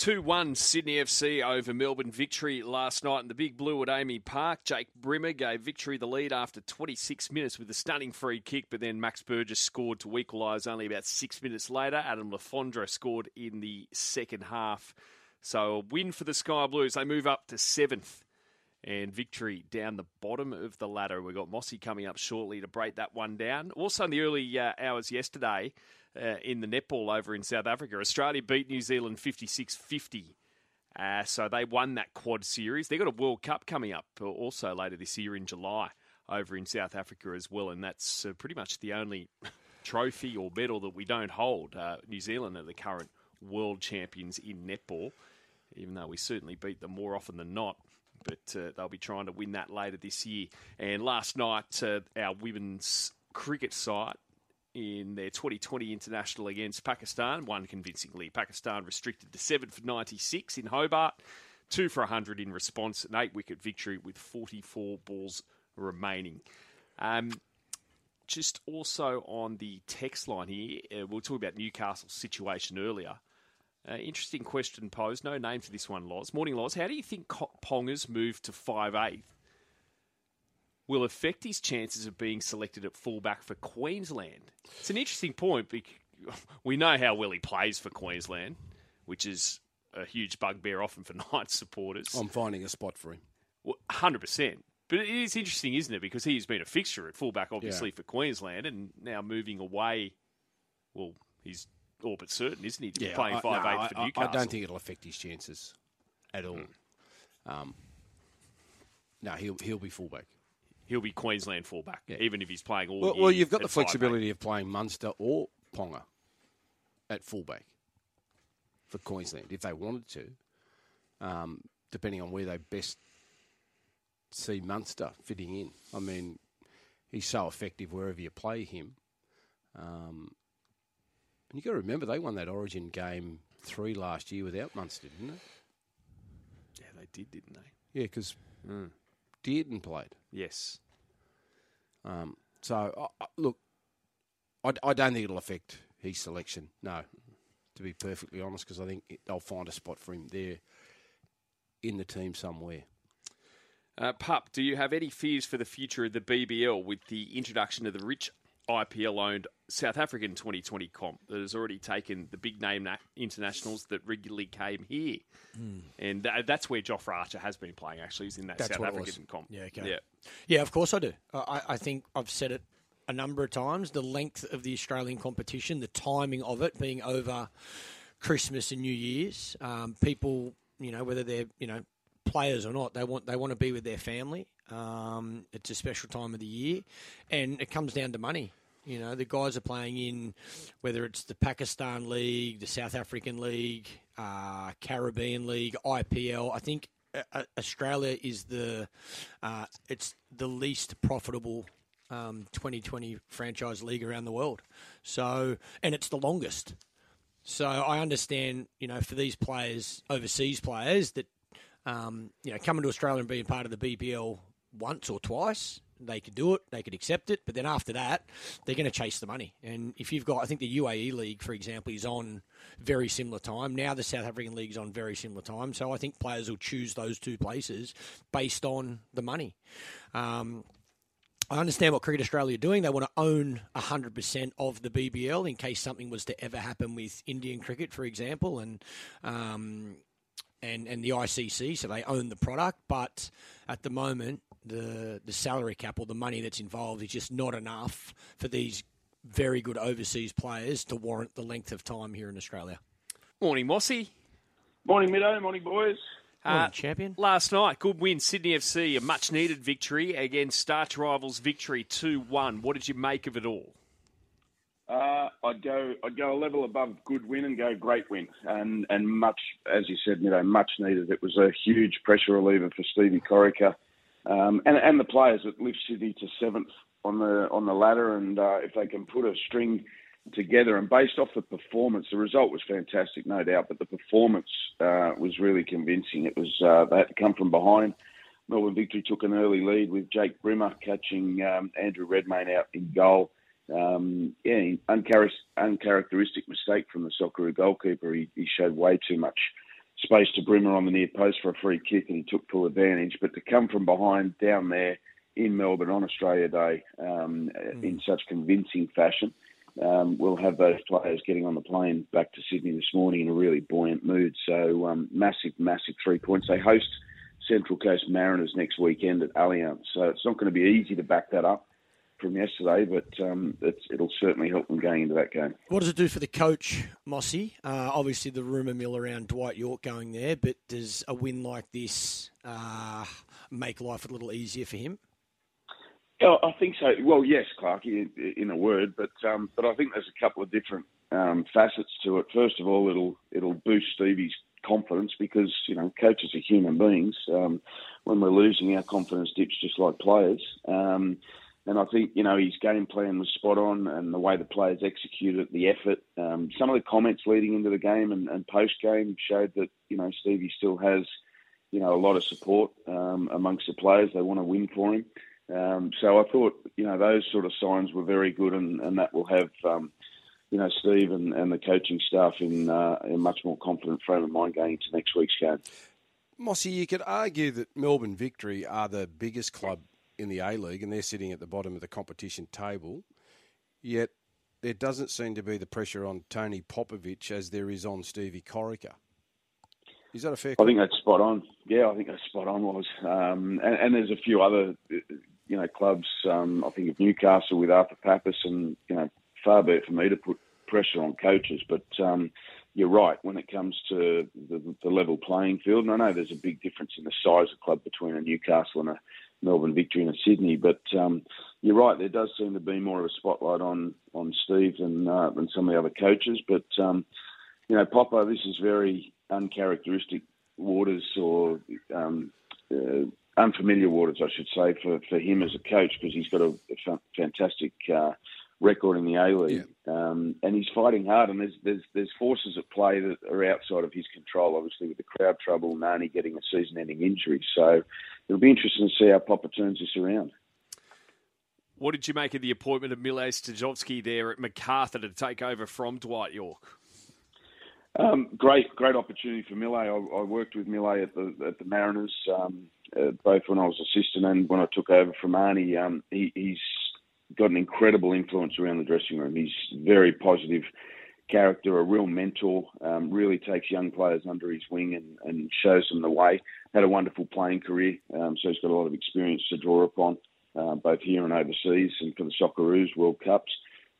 2 1 Sydney FC over Melbourne victory last night in the Big Blue at AAMI Park. Jake Brimmer gave victory the lead after 26 minutes with a stunning free kick, but then Max Burgess scored to equalise only about six minutes later. Adam Le Fondre scored in the second half. So a win for the Sky Blues. They move up to seventh and victory down the bottom of the ladder. We've got Mossy coming up shortly to break that one down. Also, in the early uh, hours yesterday, uh, in the netball over in South Africa. Australia beat New Zealand 56 50. Uh, so they won that quad series. They've got a World Cup coming up also later this year in July over in South Africa as well. And that's uh, pretty much the only trophy or medal that we don't hold. Uh, New Zealand are the current world champions in netball, even though we certainly beat them more often than not. But uh, they'll be trying to win that later this year. And last night, uh, our women's cricket side in their 2020 international against Pakistan, won convincingly. Pakistan restricted to 7 for 96 in Hobart, 2 for 100 in response, an 8 wicket victory with 44 balls remaining. Um, just also on the text line here, uh, we were talking about Newcastle's situation earlier. Uh, interesting question posed. No name for this one, Loz. Morning, Loz. How do you think Ponga's move to five eight will affect his chances of being selected at fullback for Queensland? It's an interesting point because we know how well he plays for Queensland, which is a huge bugbear often for Knights supporters. I'm finding a spot for him. Well, 100%. But it is interesting, isn't it? Because he's been a fixture at fullback, obviously, yeah. for Queensland, and now moving away. Well, he's all but certain, isn't he, to yeah, playing five no, eight for Newcastle? I don't think it'll affect his chances at all. Mm. Um, no, he'll he'll be fullback he'll be Queensland fullback, yeah. even if he's playing all well, year. Well, you've got the flexibility of playing Munster or Ponga at fullback for Queensland if they wanted to, um, depending on where they best see Munster fitting in. I mean, he's so effective wherever you play him. Um, and you've got to remember, they won that Origin game three last year without Munster, didn't they? Yeah, they did, didn't they? Yeah, because mm. Dearden played. Yes. Um, so, uh, look, I, I, don't think it'll affect his selection. No, to be perfectly honest, because I think it, they'll find a spot for him there in the team somewhere. Uh, Pup, do you have any fears for the future of the BBL with the introduction of the rich IPL owned South African 2020 comp that has already taken the big name internationals that regularly came here. Mm. And th- that's where Jofra Archer has been playing, actually, is in that that's South African comp. Yeah, okay. Yeah. yeah, of course I do. I, I think I've said it a number of times the length of the Australian competition, the timing of it being over Christmas and New Year's. Um, people, you know, whether they're, you know, players or not, they want they want to be with their family. Um, it's a special time of the year, and it comes down to money. You know, the guys are playing in whether it's the Pakistan League, the South African League, uh, Caribbean League, IPL. I think uh, uh, Australia is the uh, it's the least profitable um, 2020 franchise league around the world. So, and it's the longest. So I understand, you know, for these players, overseas players, that um, you know, coming to Australia and being part of the BBL once or twice they could do it, they could accept it, but then after that, they're going to chase the money. And if you've got, I think the UAE League, for example, is on very similar time. Now the South African League is on very similar time. So I think players will choose those two places based on the money. Um, I understand what Cricket Australia are doing. They want to own 100% of the BBL in case something was to ever happen with Indian cricket, for example, and um, and and the ICC. So they own the product, but at the moment, the the salary cap or the money that's involved is just not enough for these very good overseas players to warrant the length of time here in Australia. Morning, Mossy. Morning, Middo. Morning, boys. Morning, uh, champion. Last night, good win, Sydney FC, a much needed victory against Starch Rivals victory 2 1. What did you make of it all? Uh, I'd go. I'd go a level above good win and go great win, and and much as you said, you know, much needed. It was a huge pressure reliever for Stevie Corica um, and and the players that lift Sydney to seventh on the on the ladder, and uh, if they can put a string together, and based off the performance, the result was fantastic, no doubt, but the performance uh, was really convincing. It was uh, they had to come from behind. Melbourne Victory took an early lead with Jake Brimmer catching um, Andrew Redmayne out in goal. Um, yeah, uncharacteristic mistake from the Socceroo goalkeeper. He, he showed way too much space to Brimmer on the near post for a free kick, and he took full advantage. But to come from behind down there in Melbourne on Australia Day um, mm. in such convincing fashion, um, we'll have those players getting on the plane back to Sydney this morning in a really buoyant mood. So um, massive, massive three points. They host Central Coast Mariners next weekend at Allianz, so it's not going to be easy to back that up from yesterday, but um, it'll certainly help them going into that game. What does it do for the coach, Mossy? Uh, obviously, the rumour mill around Dwight Yorke going there, but does a win like this uh, make life a little easier for him? Oh, I think so. Well, yes, Clark, in, in a word, but um, but I think there's a couple of different um, facets to it. First of all, it'll it'll boost Stevie's confidence because you know coaches are human beings. Um, when we're losing, our confidence dips just like players. Um, and I think you know his game plan was spot on, and the way the players executed the effort. Um, some of the comments leading into the game and, and post game showed that you know Stevie still has you know a lot of support um, amongst the players. They want to win for him. Um, so I thought, you know, those sort of signs were very good, and, and that will have, um, you know, Steve and, and the coaching staff in, uh, in a much more confident frame of mind going into next week's game. Mossy, you could argue that Melbourne Victory are the biggest club in the A League, and they're sitting at the bottom of the competition table. Yet there doesn't seem to be the pressure on Tony Popovic as there is on Stevie Corica. Is that a fair? I think that's spot on. Yeah, I think that's spot on. Was um, and, and, there's a few other you know, clubs. Um, I think of Newcastle with Arthur Papas, and you know, far be it for me to put pressure on coaches, but um, you're right when it comes to the, the, level playing field. And I know there's a big difference in the size of club between a Newcastle and a Melbourne Victory a Sydney, but um, you're right. There does seem to be more of a spotlight on on Steve than uh, than some of the other coaches. But um, you know, Popper, this is very uncharacteristic waters or um, uh, unfamiliar waters, I should say, for, for him as a coach because he's got a, a fantastic uh, record in the A League, yeah. um, and he's fighting hard. And there's there's there's forces at play that are outside of his control. Obviously, with the crowd trouble, Nani getting a season-ending injury, so it'll be interesting to see how Popper turns this around. What did you make of the appointment of Mile Sterjovski there at Macarthur to take over from Dwight Yorke? Um, great, great opportunity for Mile. I, I, worked with Mile at the at the Mariners. Um, uh, both when I was assistant and when I took over from Arnie. Um, he, he's got an incredible influence around the dressing room. He's very positive character, a real mentor, um, really takes young players under his wing and, and, shows them the way. Had a wonderful playing career, um, so he's got a lot of experience to draw upon, uh, both here and overseas and for the Socceroos World Cups.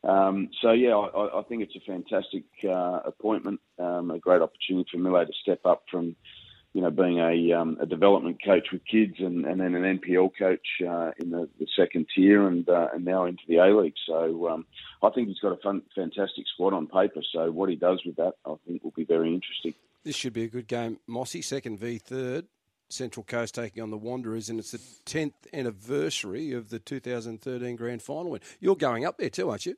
Um, so, yeah, I, I, think it's a fantastic uh, appointment, um, a great opportunity for Mile to step up from you know, being a, um, a development coach with kids and, and then an NPL coach uh, in the, the, second tier and uh, and now into the A League. So um, I think he's got a fun, fantastic squad on paper. So what he does with that, I think, will be very interesting. This should be a good game. Mossy, second v third. Central Coast taking on the Wanderers, and it's the 10th anniversary of the 2013 grand final win. You're going up there too, aren't you?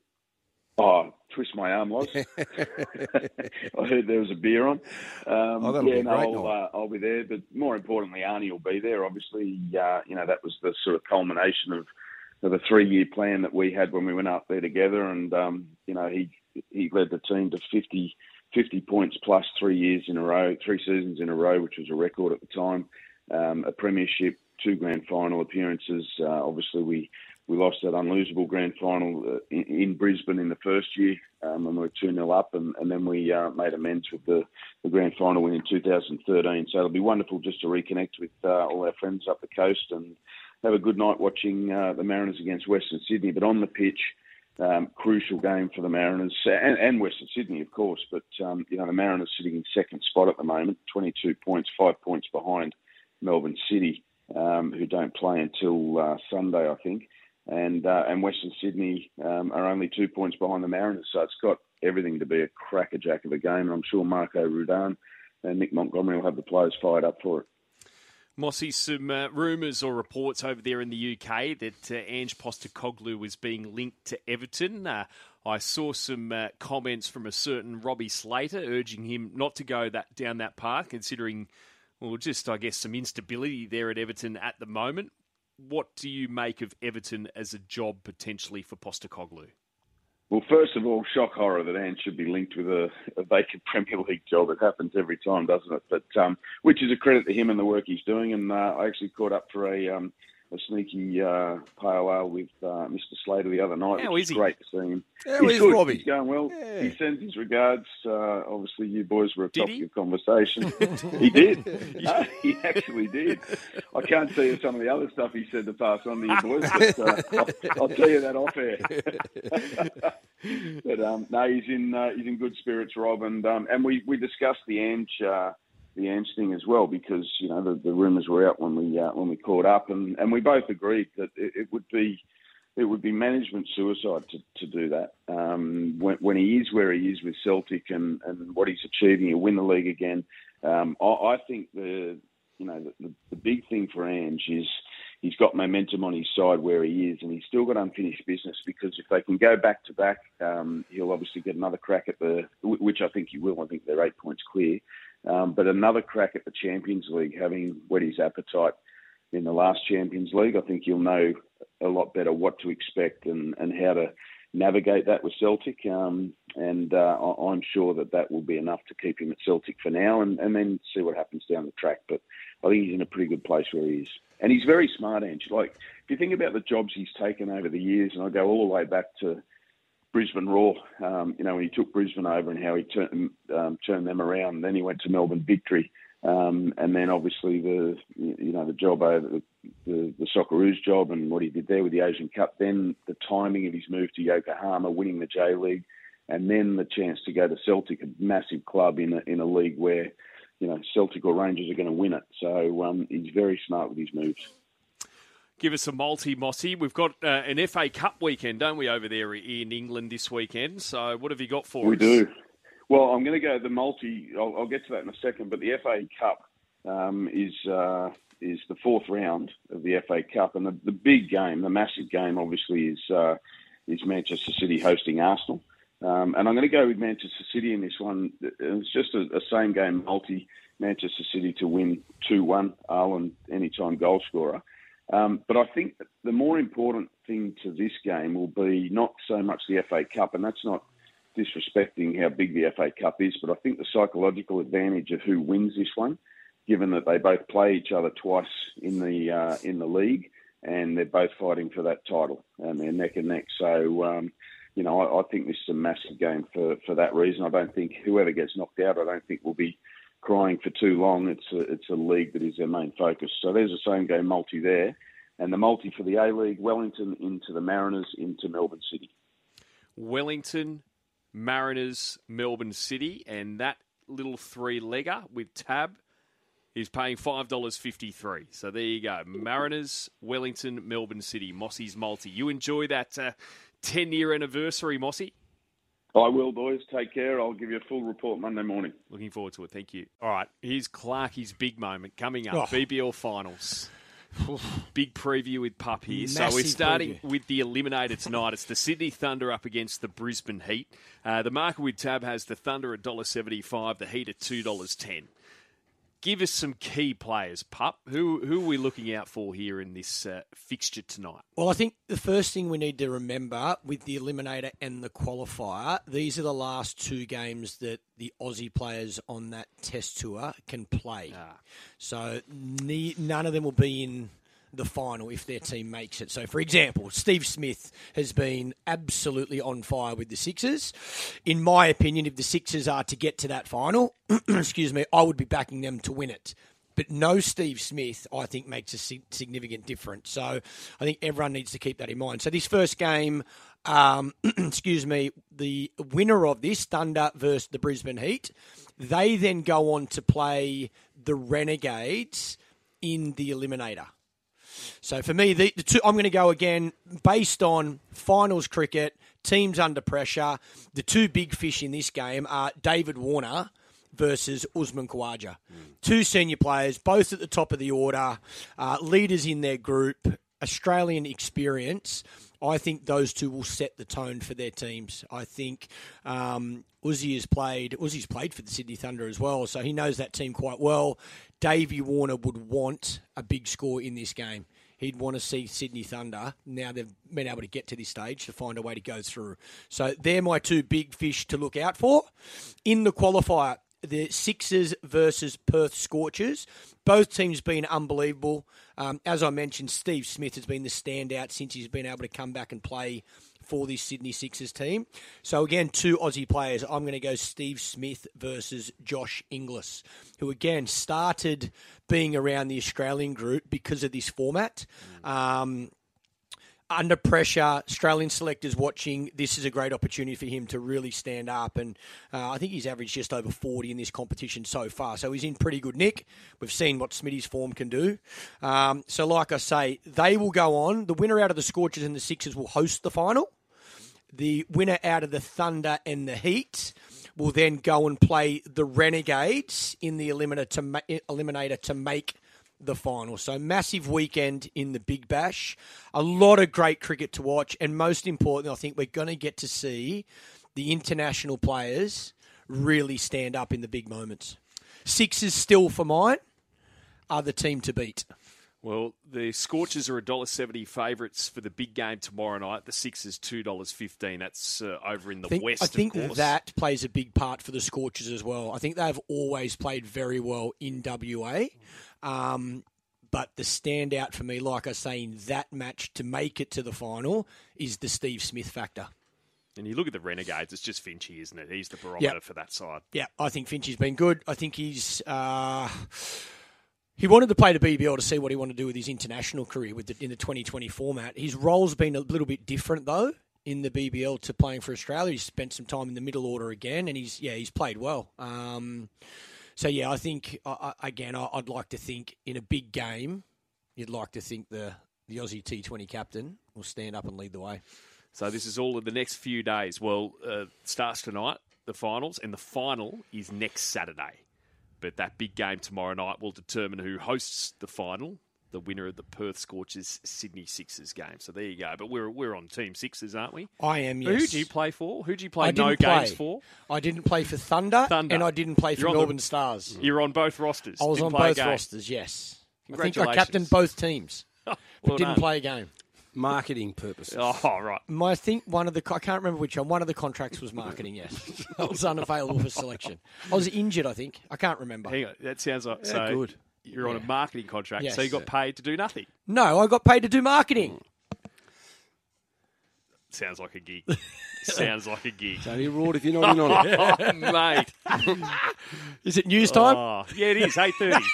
Oh, twist my arm, was. I heard there was a beer on. Um, oh, yeah, no, I'll, uh, I'll, be there. But more importantly, Arnie will be there. Obviously, uh, you know that was the sort of culmination of, of a three-year plan that we had when we went up there together, and um, you know he he led the team to 50, 50 points plus three years in a row, three seasons in a row, which was a record at the time. Um, a premiership, two grand final appearances. Uh, obviously, we we lost that unlosable grand final uh, in, in, Brisbane in the first year, um, and we were 2 0 up, and, and, then we uh, made amends with the, the, grand final win in 2013. So it'll be wonderful just to reconnect with uh, all our friends up the coast and have a good night watching uh, the Mariners against Western Sydney. But on the pitch, um, crucial game for the Mariners and, and Western Sydney, of course. But um, you know the Mariners sitting in second spot at the moment, 22 points, five points behind Melbourne City, um, who don't play until uh, Sunday, I think and uh, and Western Sydney um, are only two points behind the Mariners. So it's got everything to be a crackerjack of a game, and I'm sure Marco Rudan and Nick Montgomery will have the players fired up for it. Mossy, some uh, rumours or reports over there in the UK that uh, Ange Postecoglou was being linked to Everton. Uh, I saw some uh, comments from a certain Robbie Slater urging him not to go that down that path, considering, well, just I guess some instability there at Everton at the moment what do you make of Everton as a job potentially for Postecoglou? Well, first of all, shock horror that Ange should be linked with a, a, vacant Premier League job. It happens every time, doesn't it? But um, which is a credit to him and the work he's doing. And uh, I actually caught up for a um, a sneaky uh, pale ale with uh, Mr. Slater the other night. How is he? Great to see him. How He's is good. Robbie? He's going well. Yeah. He sends his regards. Uh, obviously, you boys were a Did topic he? of conversation. he did. No, he actually did. I can't tell you some of the other stuff he said to pass on to you boys, but uh, I'll, I'll tell you that off air. but um, no, he's in uh, he's in good spirits, Rob, and um, and we, we discussed the Ange uh, the Ange thing as well because you know the, the rumours were out when we uh, when we caught up, and, and we both agreed that it, it would be it would be management suicide to, to do that. Um, when, when he is where he is with Celtic and, and what he's achieving, he'll win the league again. Um, I, I think the you know the, the, the big thing for Ange is he's got momentum on his side where he is, and he's still got unfinished business because if they can go back to back, um, he'll obviously get another crack at the, which I think he will. I think they're eight points clear, um, but another crack at the Champions League, having whet his appetite in the last Champions League. I think he'll know a lot better what to expect and, and how to navigate that with Celtic. Um, and uh, I'm sure that that will be enough to keep him at Celtic for now and, and then see what happens down the track. But I think he's in a pretty good place where he is. And he's very smart, Ange. Like, if you think about the jobs he's taken over the years, and I go all the way back to Brisbane Roar, um, you know, when he took Brisbane over and how he turned, um, turned them around. Then he went to Melbourne Victory. Um, and then obviously the you know the job over the, the, the Socceroos job and what he did there with the Asian Cup. Then the timing of his move to Yokohama, winning the J League, and then the chance to go to Celtic, a massive club in a in a league where you know Celtic or Rangers are going to win it. So um, he's very smart with his moves. Give us a multi, Mossy. We've got uh, an FA Cup weekend, don't we, over there in England this weekend? So what have you got for We us? We do. Well, I'm going to go the multi. I'll, I'll get to that in a second. But the FA Cup um, is uh, is the fourth round of the FA Cup, and the, the big game, the massive game, obviously is uh, is Manchester City hosting Arsenal. Um, and I'm going to go with Manchester City in this one. It's just a, a same game multi. Manchester City to win two one. Haaland anytime goal scorer. Um, but I think the more important thing to this game will be not so much the FA Cup, and that's not disrespecting how big the FA Cup is, but I think the psychological advantage of who wins this one, given that they both play each other twice in the uh, in the league, and they're both fighting for that title, and they're neck and neck. So, um, you know, I, I think this is a massive game for, for that reason. I don't think whoever gets knocked out, I don't think will be crying for too long. It's a, it's a league that is their main focus. So there's the same game multi there, and the multi for the A League, Wellington into the Mariners into Melbourne City. Wellington, Mariners, Melbourne City, and that little three legger with Tab is paying five dollars fifty three. So there you go, Mariners, Wellington, Melbourne City, Mossy's multi. You enjoy that uh, ten year anniversary, Mossy. I will, boys. Take care. I'll give you a full report Monday morning. Looking forward to it. Thank you. All right, here's Clarky's big moment coming up. Oh. BBL finals. Big preview with Pup here. so we're starting preview. with the eliminator tonight. It's the Sydney Thunder up against the Brisbane Heat. Uh, the market with Tab has the Thunder at $1.75, the Heat at $2.10. Give us some key players, Pup. Who who are we looking out for here in this uh, fixture tonight? Well, I think the first thing we need to remember with the eliminator and the qualifier, these are the last two games that the Aussie players on that test tour can play. So ne- none of them will be in the final if their team makes it. So, for example, Steve Smith has been absolutely on fire with the Sixers. In my opinion, if the Sixers are to get to that final, excuse me, I would be backing them to win it. But no Steve Smith, I think, makes a significant difference. So I think everyone needs to keep that in mind. So this first game, um, excuse me, the winner of this, Thunder versus the Brisbane Heat, they then go on to play the Renegades in the Eliminator. So for me, the, the two, I'm going to go again based on finals cricket, teams under pressure. The two big fish in this game are David Warner versus Usman Khawaja. Two senior players, both at the top of the order, uh, leaders in their group, Australian experience. I think those two will set the tone for their teams. I think um, Uzi has played. Uzi's played for the Sydney Thunder as well, so he knows that team quite well. Davey Warner would want a big score in this game. he'd want to see Sydney Thunder. Now they've been able to get to this stage to find a way to go through. So they're my two big fish to look out for. In the qualifier, the Sixers versus Perth Scorchers. Both teams been unbelievable. Um, as I mentioned, Steve Smith has been the standout since he's been able to come back and play for this Sydney Sixers team. So again, two Aussie players. I'm going to go Steve Smith versus Josh Inglis, who again started being around the Australian group because of this format. Um, under pressure, Australian selectors watching, this is a great opportunity for him to really stand up. And uh, I think he's averaged just over 40 in this competition so far. So he's in pretty good nick. We've seen what Smitty's form can do. Um, so, like I say, they will go on. The winner out of the Scorchers and the Sixers will host the final. The winner out of the Thunder and the Heat will then go and play the Renegades in the eliminator to, ma- eliminator to make the final. So massive weekend in the Big Bash. A lot of great cricket to watch, and most importantly, I think we're going to get to see the international players really stand up in the big moments. Sixers still for mine are the team to beat. Well, the Scorchers are $1.70 favourites for the big game tomorrow night. The Sixers $2.15. That's uh, over in the I think, West, I think that plays a big part for the Scorchers as well. I think they've always played very well in WA. Um, but the standout for me, like I say, in that match to make it to the final is the Steve Smith factor. And you look at the Renegades, it's just Finchy, isn't it? He's the barometer for that side. Yeah, I think Finchy's been good. I think he's. Uh, he wanted to play the BBL to see what he wanted to do with his international career with the, in the 2020 format. His role's been a little bit different though in the BBL to playing for Australia. He's spent some time in the middle order again, and he's yeah he's played well. Um, so yeah, I think I, I, again I, I'd like to think in a big game, you'd like to think the the Aussie T20 captain will stand up and lead the way. So this is all in the next few days. Well, uh, starts tonight, the finals, and the final is next Saturday. But that big game tomorrow night will determine who hosts the final, the winner of the Perth Scorchers Sydney Sixers game. So there you go. But we're we're on Team Sixers, aren't we? I am. Who do you play for? Who do you play I no play. games for? I didn't play for Thunder, Thunder. and I didn't play for You're the- Melbourne Stars. Mm. You're on both rosters. I was Didn't on both rosters, yes. I think I Congratulations. captained both teams, but Well didn't done. play a game. Marketing purposes. Oh, right. My, I think one of the I can't remember which one. One of the contracts was marketing. Yes, I was unavailable for selection. I was injured. I think I can't remember. Hang on. That sounds like Yeah, so. good. You're on a marketing contract, Yes. so you got paid to do nothing. No, I got paid to do marketing. Sounds like a gig. Sounds like a gig. It's only reward if you're not in on it. Oh, mate. Is it news time? Oh, yeah, it is. Eight thirty.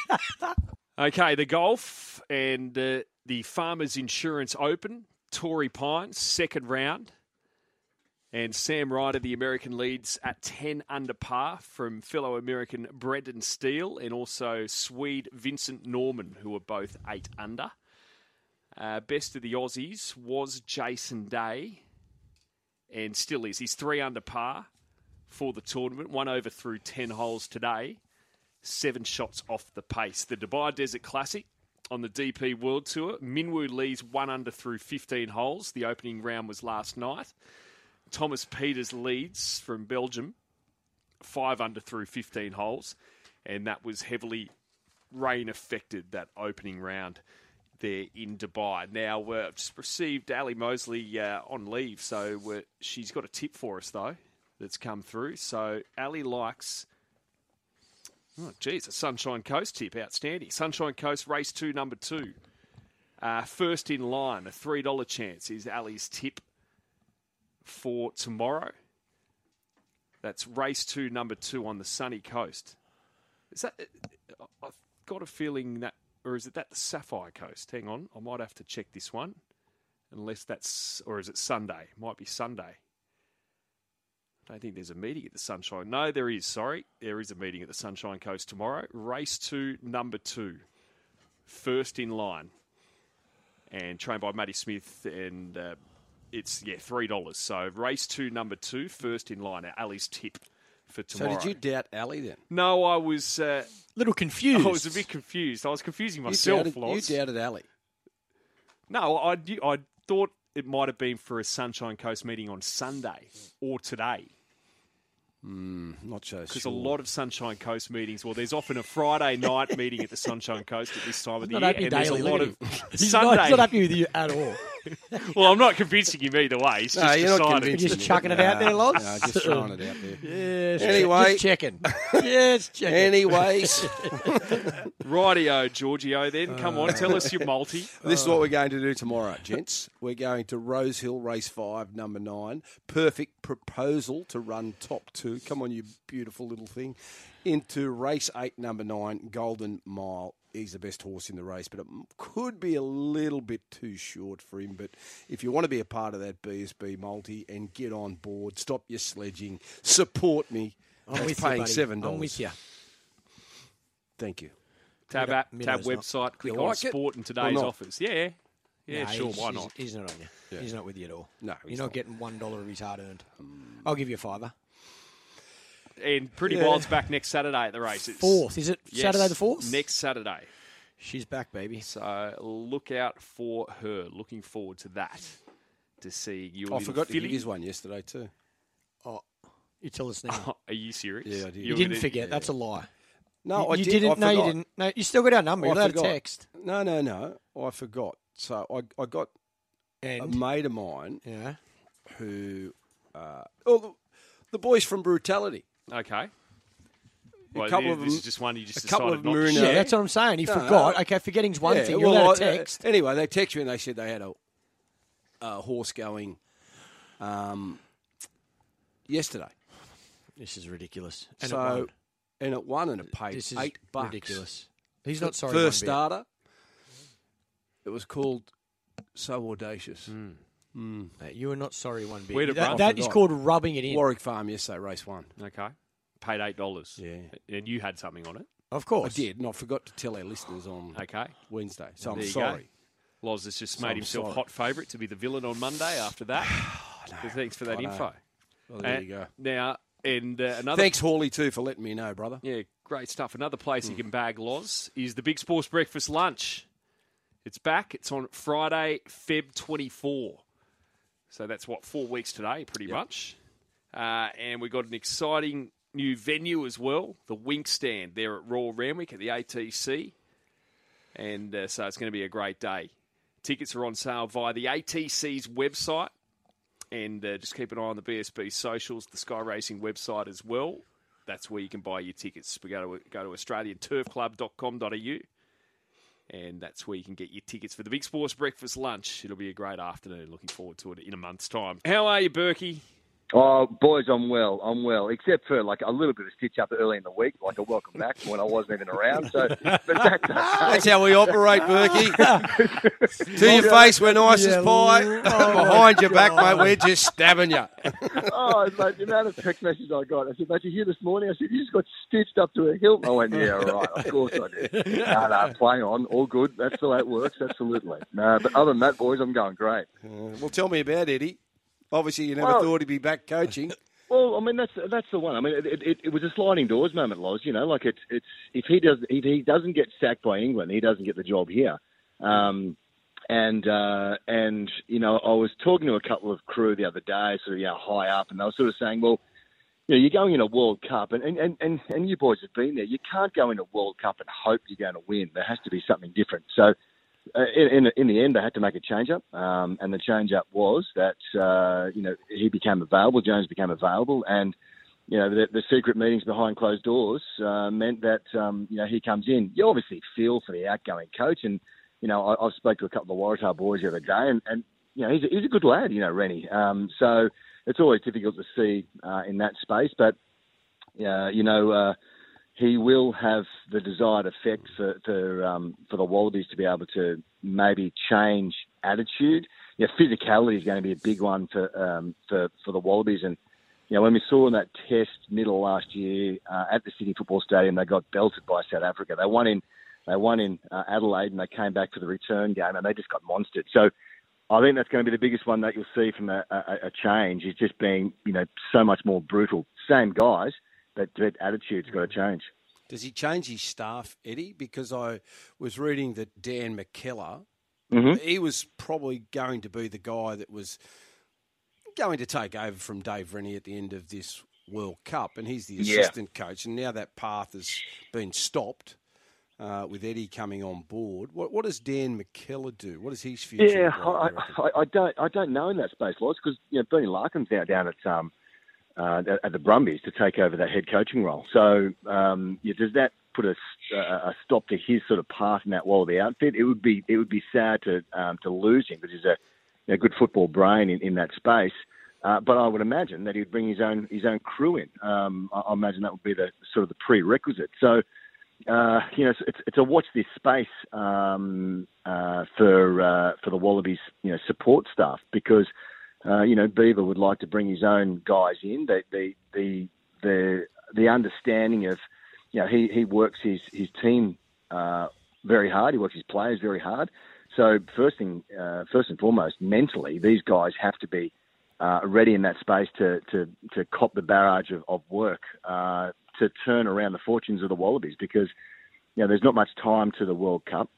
okay, the golf and uh, the Farmers Insurance Open, Torrey Pines, second round, and Sam Ryder, the American, leads at ten under par from fellow American Brendan Steele and also Swede Vincent Norrman, who are both eight under. Uh, best of the Aussies was Jason Day, and still is. He's three under par for the tournament. One over through 10 holes today. Seven shots off the pace. The Dubai Desert Classic on the DP World Tour. Minwoo Lee's one under through 15 holes. The opening round was last night. Thomas Pieters leads from Belgium, five under through 15 holes. And that was heavily rain affected, that opening round there in Dubai. Now, I've just received Ali Mosley uh, on leave, so she's got a tip for us, though, that's come through. So, Ali likes. Oh, geez, a Sunshine Coast tip. Outstanding. Sunshine Coast, race two, number two. Uh, first in line, a $3 chance is Ali's tip for tomorrow. That's race two, number two on the sunny coast. Is that? I've got a feeling that, or is it that the Sapphire Coast? Hang on, I might have to check this one, unless that's, or is it Sunday? Might be Sunday. I don't think there's a meeting at the Sunshine. No, there is. Sorry, there is a meeting at the Sunshine Coast tomorrow. Race two, number two, first in line, and trained by Matty Smith, and uh, it's yeah three dollars. So race two, number two, first in line. Ali's tip for tomorrow. So did you doubt Ali then? No, I was. Uh, little confused. I was a bit confused. I was confusing You myself. doubted, you doubted Ali. No, I, I thought it might have been for a Sunshine Coast meeting on Sunday or today. Not so Because sure. a lot of Sunshine Coast meetings, well, there's often a Friday night meeting at the Sunshine Coast at this time of the year, and there's a lot of at him. he's, Sunday. not, he's not happy with you at all. well, I'm not convincing him either way. He's No, just you're not decided. convincing Just chucking it out there, No, No, just throwing it out there. Yes. Anyway. just checking. Yes, checking. Anyways, Rightio, Giorgio. Then come on, tell us your multi. this is what we're going to do tomorrow, gents. We're going to Rose Hill Race 5, number 9. Perfect proposal to run top two. Come on, you beautiful little thing. Into Race 8, number 9, Golden Mile. He's the best horse in the race, but it could be a little bit too short for him. But if you want to be a part of that BSB multi and get on board, stop your sledging, support me. I'm That's with paying you, buddy. seven I'm dollars. with you. Thank you. Tab Minnow- app, tab Minnow's not. website, click You on like it sport and today's not? offers. Yeah, yeah, Nah, sure. Why not? He's not on you. He's not with you at all. No, You're he's not, not. getting one dollar of his hard earned. I'll give you a fiver. And Pretty Yeah. Wild's back next Saturday at the races. Fourth, is it Yes, Saturday the fourth? Next Saturday. She's back, baby. So look out for her. Looking forward to that. To see you. I forgot to give his one yesterday, too. Oh, you tell us now. Are you serious? Yeah, I did. you didn't forget. That's a lie. No, you, I you did. didn't. I no, you didn't. No, you still got our number. I You got a forgot. text. No, no, no. I forgot. So I, I got a mate of mine yeah, who, uh, oh, the, the boys from Brutality. Okay. Well, couple of this them- is just one you just a couple decided of not them to are yeah, that's what I'm saying. He No, forgot. Okay, forgetting's one Yeah, thing. You well, got a I- uh, text. anyway, they texted me and they said they had a, a horse going um, yesterday. this is ridiculous. And it so, won. and it won and it paid this is eight bucks. ridiculous. He's not sorry. First one starter. It was called So Audacious. Mate, you are not sorry one bit. Where'd That- that is Forgot. called rubbing it in. Warwick Farm yesterday, race one. Okay. Paid eight dollars. Yeah. And you had something on it. Of course. I did, and I forgot to tell our listeners on Okay. Wednesday. So I'm sorry. go. Loz has just So made I'm himself sorry. hot favourite to be the villain on Monday after that. So thanks for that I know. info. Well, there Uh, you go. Now, and uh, another Thanks, Hawley, too, for letting me know, brother. Yeah, great stuff. Another place Hmm. you can bag Loz is the Big Sports Breakfast Lunch. It's back. It's on Friday, Feb 24. So that's what, four weeks today, pretty much. Uh, and we've got an exciting new venue as well, the Winx Stand there at Royal Randwick at the ATC. And uh, so it's going to be a great day. Tickets are on sale via the ATC's website. And uh, just keep an eye on the BSB socials, the Sky Racing website as well. That's where you can buy your tickets. We go to go to australianturfclub.com.au and that's where you can get your tickets for the Big Sports Breakfast Lunch. It'll be a great afternoon. Looking forward to it in a month's time. How are you, Berkey? Oh, boys, I'm well. I'm well, except for like a little bit of stitch up early in the week, like a welcome back when I wasn't even around. So, but that's That's how we operate, Berkey. to your face, we're nice as pie. Behind your back, mate, we're just stabbing you. oh, mate, the amount of text messages I got. I said, mate, you here this morning? I said, you just got stitched up to a hilt. I went, yeah, right, of course I did. No, no, play on, all good. That's the way it works, absolutely. No, but other than that, boys, I'm going great. Well, tell me about Eddie. Obviously, you never Well- thought he'd be back coaching. Well, I mean that's that's the one. I mean, it, it, it was a sliding doors moment, Loz. You know, like it's it's if he does if he doesn't get sacked by England, he doesn't get the job here. Um, and uh, and you know, I was talking to a couple of crew the other day, sort of you know high up, and they were sort of saying, well, you know, you're going in a World Cup, and and, and, and you boys have been there. You can't go in a World Cup and hope you're going to win. There has to be something different. So. Uh, in, in, the end, they had to make a change up, um, and the change up was that uh, you know he became available, Jones became available, and you know the, the secret meetings behind closed doors uh, meant that um, you know he comes in. You obviously feel for the outgoing coach, and you know I, I've spoke to a couple of Waratah boys the other day, and, and you know he's a, he's a good lad, you know Rennie. Um, so it's always difficult to see uh, in that space, but uh, you know. He will have the desired effect for for, um, for the Wallabies to be able to maybe change attitude. Yeah, physicality is going to be a big one for um, for for the Wallabies, and you know when we saw in that test middle last year uh, at the Sydney Football Stadium, they got belted by South Africa. They won in they won in uh, Adelaide, and they came back for the return game, and they just got monstered. So. I think that's going to be the biggest one that you'll see from a, a, a change. Is just being, you know, so much more brutal. Same guys, but that attitude's got to change. Does he change his staff, Eddie? Because I was reading that Dan McKellar, Mhm. he was probably going to be the guy that was going to take over from Dave Rennie at the end of this World Cup, and he's the Yeah. assistant coach. And now that path has been stopped uh, with Eddie coming on board. What, what does Dan McKellar do? What is his future? Yeah, I. I, I don't, I don't know in that space, Loz, because you know Bernie Larkham's now down at um, uh, at the Brumbies to take over that head coaching role. So, um, yeah, does that put a, a, a stop to his sort of path in that Wallaby outfit? It would be, it would be sad to um, to lose him because he's a, know, good football brain in, in that space. Uh, but I would imagine that he'd bring his own his own crew in. Um, I, I imagine that would be the sort of the prerequisite. So, uh, you know, it's, it's, it's a watch this space um, uh, for uh, for the Wallabies, you know, support staff because uh, you know Beaver would like to bring his own guys in. The the the the, the understanding of you know he, he works his his team uh, very hard. He works his players very hard. So first thing, uh, first and foremost, mentally, these guys have to be uh, ready in that space to to to cop the barrage of, of work uh, to turn around the fortunes of the Wallabies because you know there's not much time to the World Cup.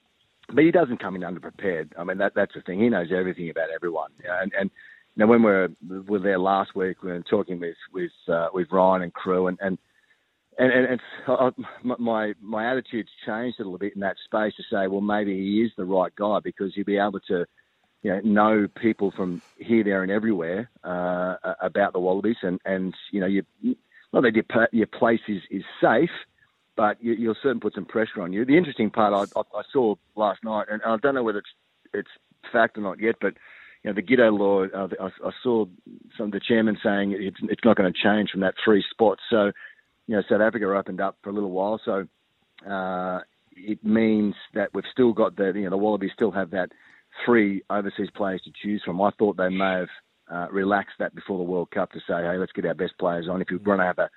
But he doesn't come in underprepared. I mean that that's the thing. He knows everything about everyone. And and know when we were we there last week, we were talking with with uh, with Ryan and crew, and and and, and uh, my my attitude's changed a little bit in that space to say, well, maybe he is the right guy because he'll be able to, you know, know people from here, there, and everywhere uh, about the Wallabies, and and you know, you not that your your place is is safe, but you, you'll certainly put some pressure on you. The interesting part I, I, I saw last night, and I don't know whether it's it's fact or not yet, but you know, the Giteau law, uh, I, I saw some of the chairman saying it's, it's not going to change from that three spots. So, you know, South Africa opened up for a little while. So uh, it means that we've still got the, you know, the Wallabies still have that three overseas players to choose from. I thought they may have uh, relaxed that before the World Cup to say, hey, let's get our best players on if we want to have a,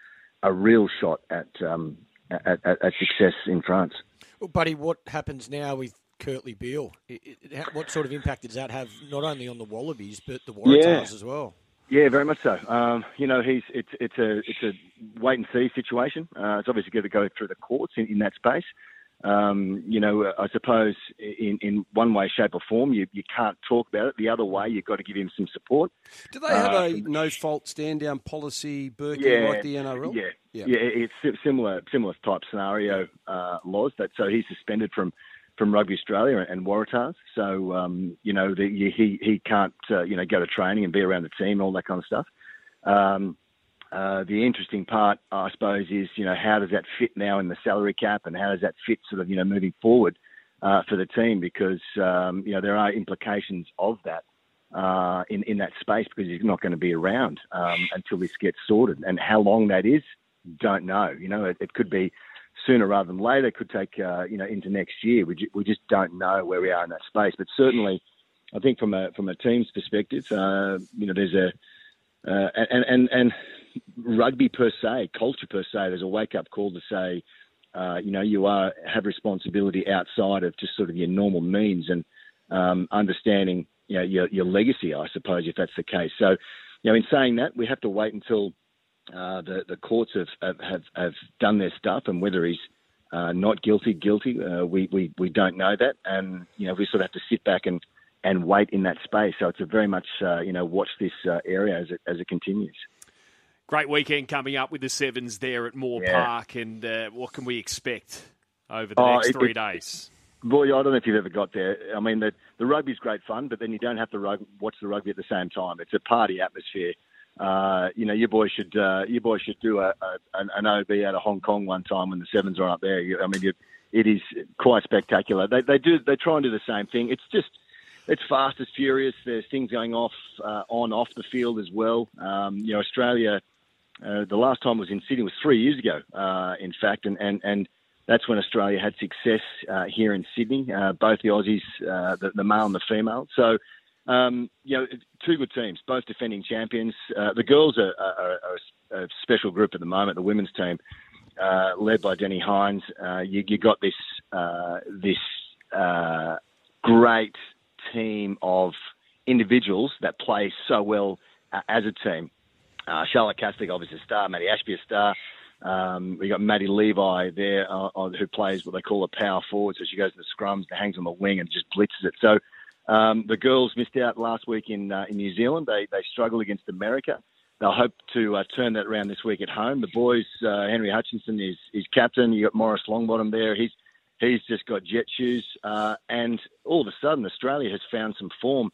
a real shot at, um, at, at, at success in France. Well, buddy, what happens now with Kurtley Beale? It, it, what sort of impact does that have not only on the Wallabies but the Waratahs Yeah. as well? Yeah, very much so. Um, you know, he's it's it's a it's a wait and see situation. Uh, it's obviously going to go through the courts in, in that space. Um, you know, I suppose in, in one way, shape, or form, you, you can't talk about it. The other way, you've got to give him some support. Do they have Uh, a no fault stand down policy, Berkey, Yeah, like the NRL? Yeah, Yeah. yeah, it's similar similar type scenario uh, laws. That so he's suspended from from Rugby Australia and Waratahs. So um, you know the, he he can't uh, you know go to training and be around the team and all that kind of stuff. Um, uh, the interesting part, I suppose, is you know how does that fit now in the salary cap, and how does that fit sort of you know moving forward uh, for the team because um, you know there are implications of that uh, in in that space because he's not going to be around um, until this gets sorted, and how long that is, don't know. You know, it, it could be sooner rather than later. Could take uh, you know into next year. We ju- we just don't know where we are in that space, but certainly. I think from a from a team's perspective, uh, you know, there's a uh, and and and rugby per se, culture per se, there's a wake up call to say, uh, you know, you are have responsibility outside of just sort of your normal means and um, understanding, you know, your your legacy, I suppose, if that's the case. So, you know, in saying that, we have to wait until uh, the the courts have, have have have done their stuff, and whether he's uh, not guilty, guilty, uh, we we we don't know that, and you know, we sort of have to sit back and and wait in that space. So it's a very much, uh, you know, watch this uh, area as it as it continues. Great weekend coming up with the Sevens there at Moore Yeah. Park, and uh, what can we expect over the Oh, next it- three it- days? Boy, I don't know if you've ever got there. I mean, the the rugby's great fun, but then you don't have to rug, watch the rugby at the same time. It's a party atmosphere. Uh, you know, your boy should uh, your boy should do a, a an, OB out of Hong Kong one time when the sevens are up there. I mean, you, it is quite spectacular. They they do they try and do the same thing. It's just it's fast, it's furious. There's things going off uh, on off the field as well. Um, you know, Australia. Uh, the last time I was in Sydney was three years ago, uh, in fact, and, and, and that's when Australia had success uh, here in Sydney. Both the Aussies, the, the male and the female. So, um, you know, two good teams, both defending champions. Uh, the girls are, are, are a special group at the moment. The women's team, uh, led by Denny Hines, uh, you, you got this uh, this uh, great team of individuals that play so well uh, as a team. Charlotte Caslick, obviously a star. Maddie Ashby, a star. Um, we got Maddie Levi there, who plays what they call a power forward. So she goes to the scrums, hangs on the wing, and just blitzes it. So um, the girls missed out last week in uh, in New Zealand. They they struggled against America. they'll hope to uh, turn that around this week at home. The boys, uh, Henry Hutchison is is captain. You got Maurice Longbottom there. He's he's just got jet shoes, uh, and all of a sudden Australia has found some form.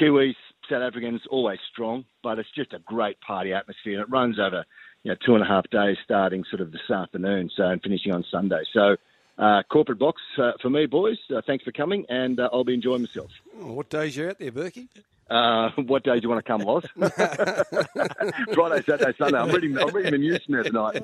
Kiwis, South Africans, always strong, but it's just a great party atmosphere, and it runs over you know two and a half days, starting sort of this afternoon, so and finishing on Sunday. So. Uh, corporate box uh, for me, boys. Uh, thanks for coming, and uh, I'll be enjoying myself. What days you out there, Berkey? Uh, what day do you want to come, Loz? Friday, Saturday, Sunday. I'm reading, I'm reading the news now tonight.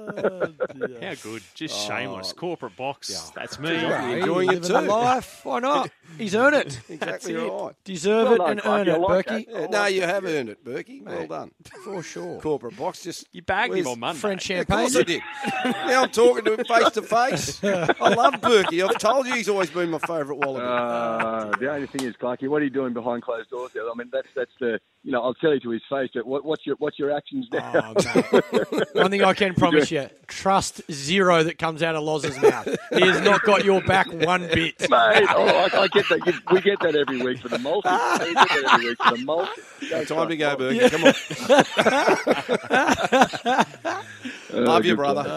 How good. Just shameless. Corporate box. Yeah. That's me. Yeah. enjoying it Living too. life. Why not? He's earned it. Exactly it. right. Deserve Well it done, and earn it, like Burkey. that. Yeah, no, you have earned it, Burkey. Well done. For sure. Corporate box just. You bagged him Where's on Monday. French Of champagne. course I did. now I'm talking to him face to face. I love Burkey. I've told you he's always been my favourite wallaby. Uh, the only thing is, Clarky, what are you doing behind closed doors? I mean, that's that's the you know I'll tell you to his face. But what, what's your what's your actions now? Oh, mate. One thing I can promise you: trust zero that comes out of Loz's mouth. He has not got your back one bit. Mate, oh, I, I get that. We get that every week for the multi. We get that every week for the multi. Don't Time to go, trust Burkey. Come on. Uh, Love you, good one. brother.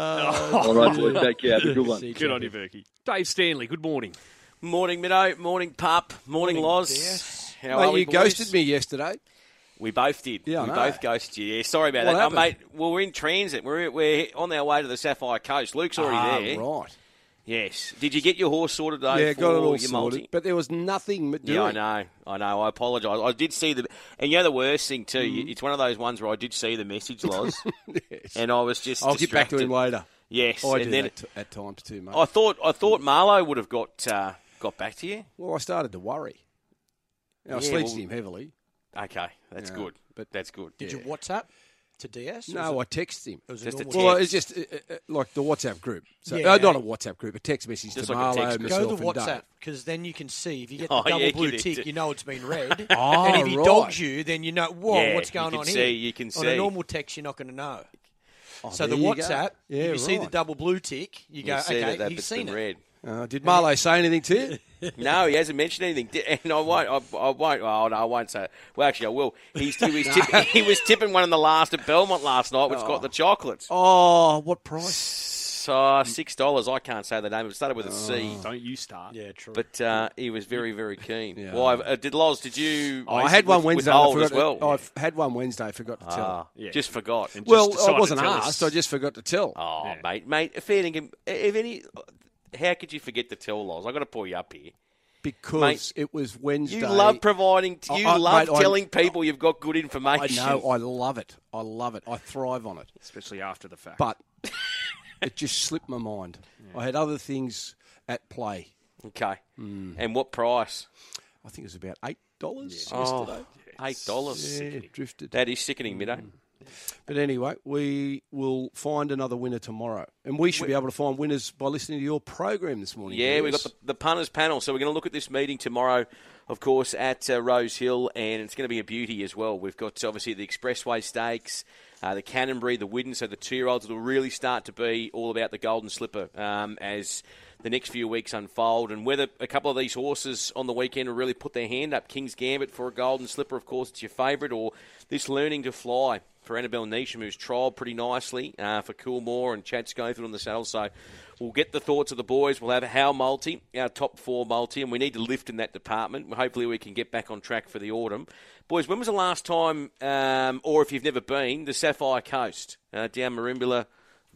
All right, boys, take care. Have a good one. Good on you, Burkey. Dave Stanley, good morning. Morning, Minnow. Morning, Pup. Morning, Loz. DS. How Mate, you boys? ghosted me yesterday. We both did. Yeah, we both ghosted you. Yeah, sorry about What that, oh, mate. Well, we're in transit. We're we're on our way to the Sapphire Coast. Luke's already Ah, there. right. Yes. Did you get your horse sorted though? yeah, got it all sorted. multi? But there was nothing doing. Yeah, I know. I know. I apologise. I did see the, and you know the worst thing too. Mm. It's one of those ones where I did see the message, Loz, and I was just. I'll get back to him later. Yes, I and do then that t- at times too, mate. I thought I thought Marlo would have got uh, got back to you. well, I started to worry. I Yeah, sledged well- him heavily. Okay, that's Yeah, good. but- that's good. Did you WhatsApp to DS? No, I texted him. it, it was Just a text. Well, it's just uh, uh, uh, like the WhatsApp group. So, Yeah. uh, not a WhatsApp group, a text message Just to like Marlo, myself, Go to WhatsApp because then you can see if you get the Oh, double yeah, blue tick, do. you know it's been read. Oh, and if he right. dogs you, then you know, whoa, Yeah, what's going on see, here? you can on see. a normal text, you're not going to know. so the you. WhatsApp, Yeah, if you see the double blue tick, you go, You okay, that, he's seen been it. read. Uh, did Marlo say anything to you? No, he hasn't mentioned anything, and I won't. I, I won't. Oh no, I won't say. It. Well, actually, I will. He's, he was tip, he was tipping one in the last at Belmont last night, which got the chocolates. Oh, what price? So six dollars. I can't say the name. It started with a C. Don't you start. Yeah, true. But uh, he was very, very keen. Yeah. Why? Uh, did Loz? Did you? Oh, I had one with- Wednesday. I forgot as well. To, I had one Wednesday. I forgot to tell. Ah, Yeah. just forgot. And well, I wasn't asked. us. I just forgot to tell. Oh, Yeah. mate, mate, fair dinkum. If any, how could you forget to tell Loz? I've got to pull you up here. because Mate, it was Wednesday. You love providing. You I- love mate, I- telling people you've got good information. I know. I love it. I love it. I thrive on it. Especially after the fact. But it just slipped my mind. I had other things at play. Okay. Hmm. And what price? I think it was about eight dollars Oh, yesterday. eight dollars. Yeah, it drifted. That is sickening, Middo. But anyway, we will find another winner tomorrow, and we should be able to find winners by listening to your program this morning. Yeah, we've got the, the punters panel, so we're going to look at this meeting tomorrow, of course, at uh, Rosehill, and it's going to be a beauty as well. We've got obviously the Expressway Stakes, uh, the Canonbury, the Widden, so the two-year-olds will really start to be all about the Golden Slipper um, as the next few weeks unfold, and whether a couple of these horses on the weekend will really put their hand up. King's Gambit for a Golden Slipper, of course, it's your favourite, or this Learning to Fly for Annabelle Neesham, who's trialled pretty nicely uh, for Coolmore and Chad Schofield on the saddle. So we'll get the thoughts of the boys. We'll have How Multi, our top four multi, and we need to lift in that department. Hopefully, we can get back on track for the autumn. Boys, when was the last time, um, or if you've never been, the Sapphire Coast uh, down Merimbula,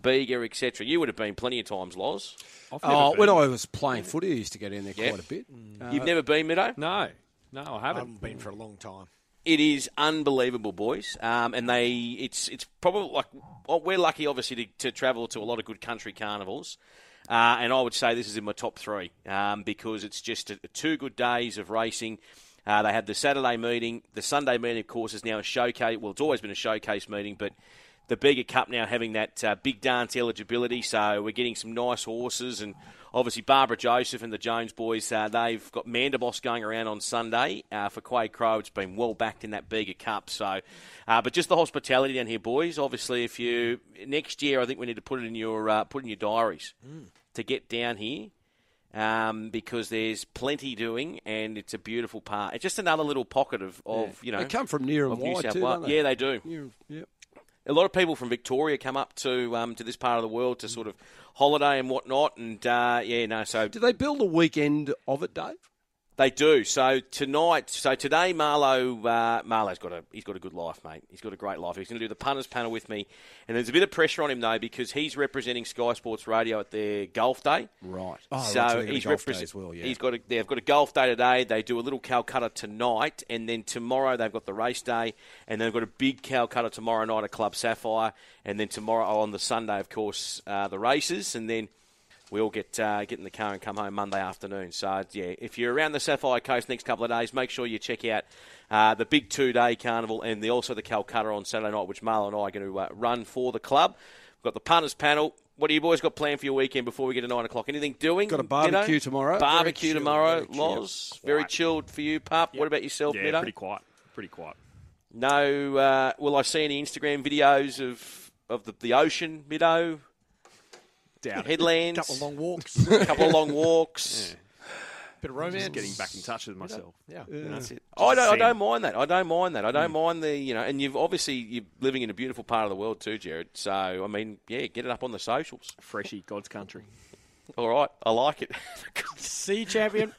Bega, etc.? You would have been plenty of times, Loz. Oh, been. when I was playing footy, I used to get in there Yeah. quite a bit. Uh, You've never been, Middo? No, no, I I haven't. I haven't been for a long time. It is unbelievable, boys. Um, and they, it's it's probably like well, we're lucky, obviously, to, to travel to a lot of good country carnivals. Uh, and I would say this is in my top three um, because it's just a, two good days of racing. Uh, they had the Saturday meeting. The Sunday meeting, of course, is now a showcase. Well, it's always been a showcase meeting, but the bigger Cup now having that uh, big dance eligibility. So we're getting some nice horses. And obviously, Barbara Joseph and the Jones boys, uh, they've got Mandaboss going around on Sunday. Uh, for Quayde Krogh, it's been well backed in that Bega Cup. So, uh, but just the hospitality down here, boys. Obviously, if you next year, I think we need to put it in your uh, put in your diaries to get down here um, because there's plenty doing, and it's a beautiful part. It's just another little pocket of, of you know. they come from near and wide too? Yeah, they do. Near- yep. A lot of people from Victoria come up to um, to this part of the world to sort of holiday and whatnot. And uh, yeah, no, so Do they build a weekend of it, Dave? They do. So tonight, so today, Marlo, uh, Marlo's got a he's got a good life, mate. He's got a great life. He's going to do the punters panel with me, and there's a bit of pressure on him though because he's representing Sky Sports Radio at their golf day. Right. Oh, so right, so he's as well, yeah. He's got a, they've got a golf day today. They do a little Calcutta tonight, and then tomorrow they've got the race day, and they've got a big Calcutta tomorrow night at Club Sapphire, and then tomorrow on the Sunday, of course, uh, the races, and then we all get uh, get in the car and come home Monday afternoon. So yeah, if you're around the Sapphire Coast next couple of days, make sure you check out uh, the big two day carnival and the, also the Calcutta on Saturday night, which Marlo and I are going to uh, run for the club. We've got the punters panel. What do you boys got planned for your weekend before we get to nine o'clock? Anything doing? Got a Mido? barbecue tomorrow. Barbecue Very tomorrow, very. Loz. Very chilled for you, pup. What about yourself, Yeah, Mido? pretty quiet. Pretty quiet. No. Uh, will I see any Instagram videos of of the, the ocean, Mido? Doubt it. Headlands. couple of long walks, A couple of long walks. bit of romance. Just getting back in touch with myself. Yeah. That's it. I don't, I don't mind that. I don't mind that. I don't mm. mind the you know. And you've obviously you're living in a beautiful part of the world too, Jared. So I mean, yeah, get it up on the socials. Freshy, God's country. All right, I like it. See you, champion.